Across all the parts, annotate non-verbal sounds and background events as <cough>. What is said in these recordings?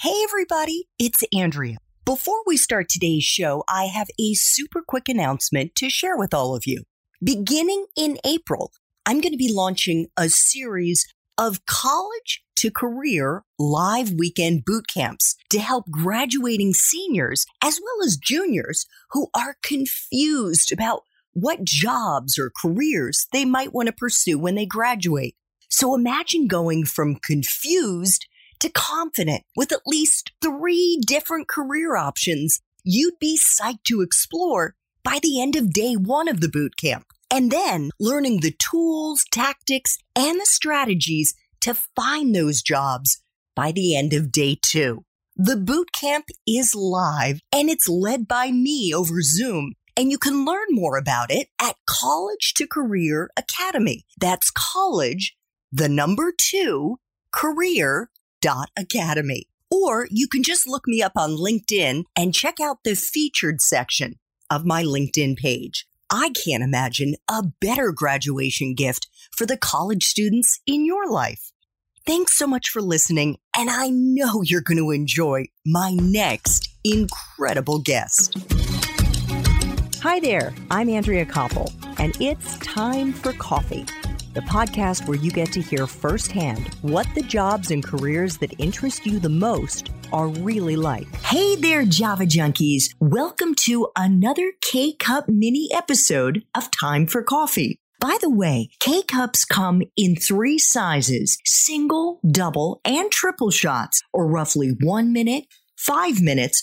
Hey, everybody, it's Andrea. Before we start today's show, I have a super quick announcement to share with all of you. Beginning in April, I'm going to be launching a series of college to career live weekend boot camps to help graduating seniors as well as juniors who are confused about what jobs or careers they might want to pursue when they graduate. So imagine going from confused to confident with at least three different career options you'd be psyched to explore by the end of day one of the boot camp. And then learning the tools, tactics, and the strategies to find those jobs by the end of day two. The boot camp is live and it's led by me over Zoom. And you can learn more about it at College to Career Academy. That's college, the number two, career academy. Or you can just look me up on LinkedIn and check out the featured section of my LinkedIn page. I can't imagine a better graduation gift for the college students in your life. Thanks so much for listening, and I know you're going to enjoy my next incredible guest. Hi there, I'm Andrea Koppel, and it's time for coffee the podcast where you get to hear firsthand what the jobs and careers that interest you the most are really like. Hey there, Java Junkies. Welcome to another K Cup mini episode of Time for Coffee. By the way, K cups come in three sizes single, double, and triple shots, or roughly one minute, five minutes,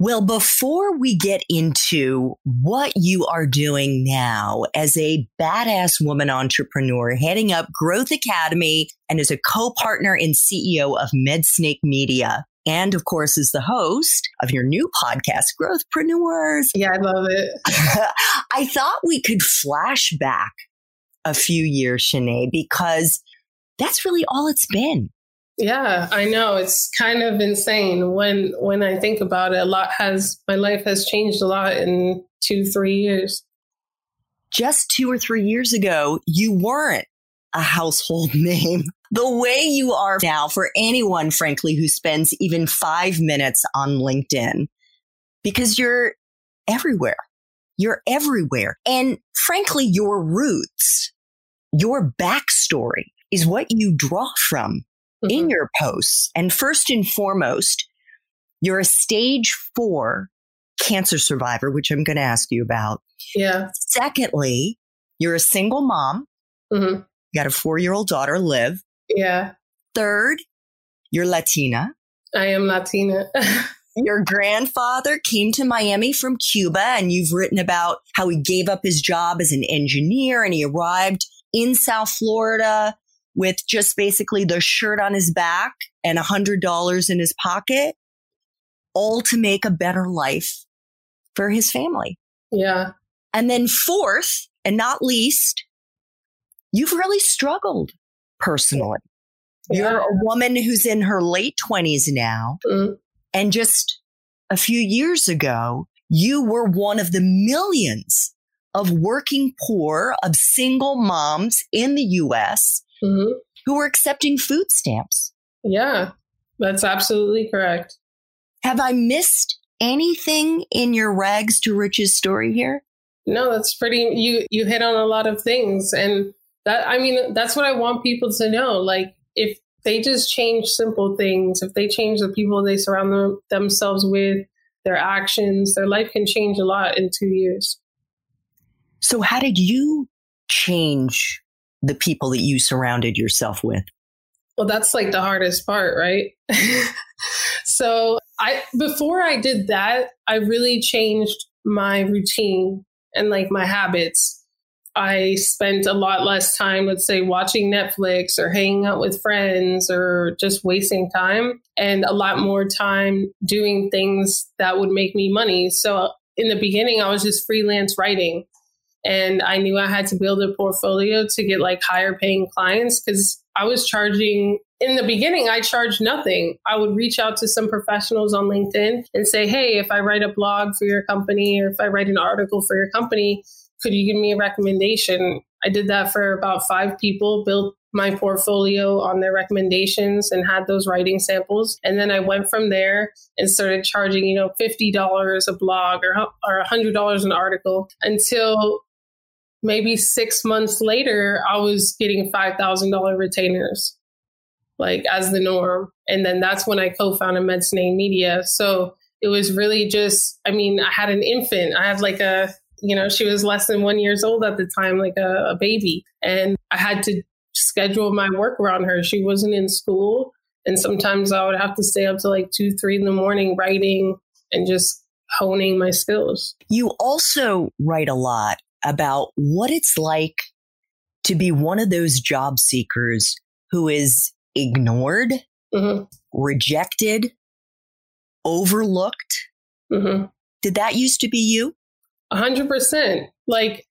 Well, before we get into what you are doing now as a badass woman entrepreneur, heading up Growth Academy and as a co-partner and CEO of MedSnake Media, and of course is the host of your new podcast, Growthpreneurs. Yeah, I love it. <laughs> I thought we could flash back a few years, Shanae, because that's really all it's been. Yeah, I know. It's kind of insane when when I think about it. A lot has my life has changed a lot in 2-3 years. Just 2 or 3 years ago, you weren't a household <laughs> name. The way you are now for anyone frankly who spends even 5 minutes on LinkedIn because you're everywhere. You're everywhere. And frankly, your roots, your backstory is what you draw from mm-hmm. in your posts. And first and foremost, you're a stage four cancer survivor, which I'm going to ask you about. Yeah. Secondly, you're a single mom. Mm-hmm. You got a four year old daughter, Liv. Yeah. Third, you're Latina. I am Latina. <laughs> Your grandfather came to Miami from Cuba, and you've written about how he gave up his job as an engineer and he arrived in South Florida with just basically the shirt on his back and a hundred dollars in his pocket, all to make a better life for his family. Yeah. And then fourth and not least, you've really struggled personally. Yeah. You're a woman who's in her late twenties now. Mm-hmm. And just a few years ago, you were one of the millions of working poor, of single moms in the US mm-hmm. who were accepting food stamps. Yeah, that's absolutely correct. Have I missed anything in your rags to riches story here? No, that's pretty you you hit on a lot of things and that I mean that's what I want people to know like if they just change simple things, if they change the people they surround them, themselves with, their actions, their life can change a lot in 2 years. So how did you change the people that you surrounded yourself with? Well, that's like the hardest part, right? <laughs> so I before I did that, I really changed my routine and like my habits. I spent a lot less time, let's say, watching Netflix or hanging out with friends or just wasting time, and a lot more time doing things that would make me money. So in the beginning, I was just freelance writing. And I knew I had to build a portfolio to get like higher paying clients because I was charging in the beginning, I charged nothing. I would reach out to some professionals on LinkedIn and say, Hey, if I write a blog for your company or if I write an article for your company, could you give me a recommendation? I did that for about five people, built my portfolio on their recommendations and had those writing samples. And then I went from there and started charging, you know, $50 a blog or, or $100 an article until maybe six months later, I was getting $5,000 retainers, like as the norm. And then that's when I co founded Medicine Media. So it was really just, I mean, I had an infant. I had like a you know, she was less than one years old at the time, like a, a baby. And I had to schedule my work around her. She wasn't in school. And sometimes I would have to stay up to like two, three in the morning writing and just honing my skills. You also write a lot about what it's like to be one of those job seekers who is ignored, mm-hmm. rejected, overlooked. Mm-hmm. Did that used to be you? 100%. Like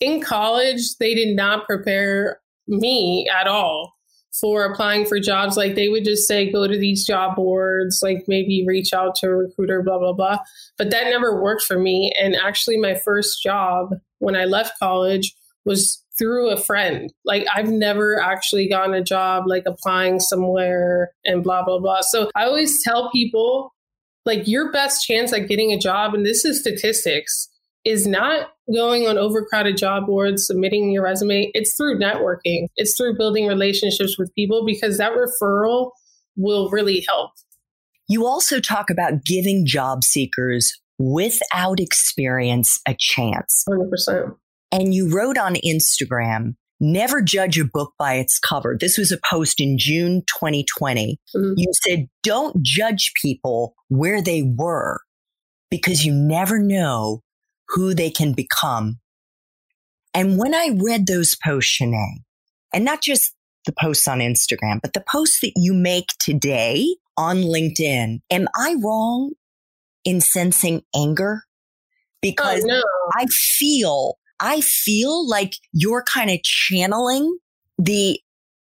in college, they did not prepare me at all for applying for jobs. Like they would just say, go to these job boards, like maybe reach out to a recruiter, blah, blah, blah. But that never worked for me. And actually, my first job when I left college was through a friend. Like I've never actually gotten a job like applying somewhere and blah, blah, blah. So I always tell people like your best chance at getting a job, and this is statistics, is not going on overcrowded job boards, submitting your resume. It's through networking, it's through building relationships with people because that referral will really help. You also talk about giving job seekers without experience a chance. 100%. And you wrote on Instagram, never judge a book by its cover. This was a post in June 2020. Mm-hmm. You said, don't judge people where they were because you never know who they can become. And when I read those posts, Shanae, and not just the posts on Instagram, but the posts that you make today on LinkedIn, am I wrong in sensing anger? Oh, because oh, no. I feel I feel like you're kind of channeling the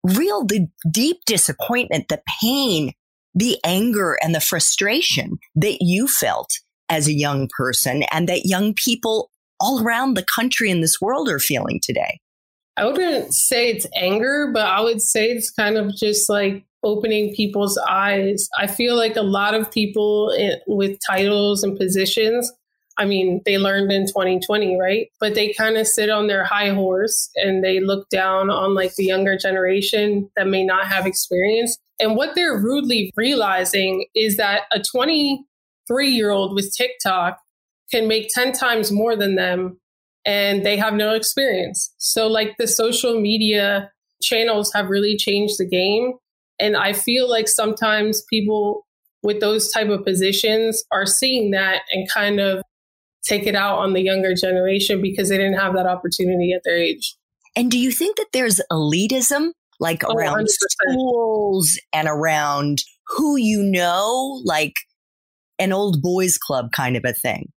real, the deep disappointment, the pain, the anger and the frustration that you felt as a young person and that young people all around the country and this world are feeling today. I wouldn't say it's anger, but I would say it's kind of just like opening people's eyes. I feel like a lot of people with titles and positions I mean, they learned in 2020, right? But they kind of sit on their high horse and they look down on like the younger generation that may not have experience. And what they're rudely realizing is that a 23 year old with TikTok can make 10 times more than them and they have no experience. So, like, the social media channels have really changed the game. And I feel like sometimes people with those type of positions are seeing that and kind of take it out on the younger generation because they didn't have that opportunity at their age. And do you think that there's elitism like oh, around 100%. schools and around who you know, like an old boys club kind of a thing?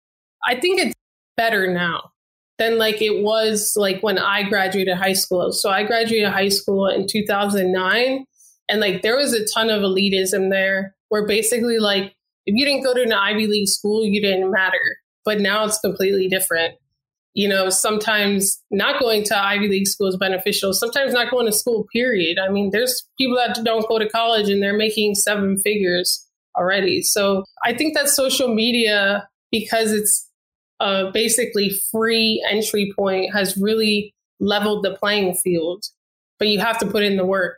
I think it's better now than like it was like when I graduated high school. So I graduated high school in 2009 and like there was a ton of elitism there where basically like if you didn't go to an Ivy League school, you didn't matter but now it's completely different. You know, sometimes not going to Ivy League school is beneficial. Sometimes not going to school, period. I mean, there's people that don't go to college and they're making seven figures already. So I think that social media, because it's uh, basically free entry point, has really leveled the playing field. But you have to put in the work.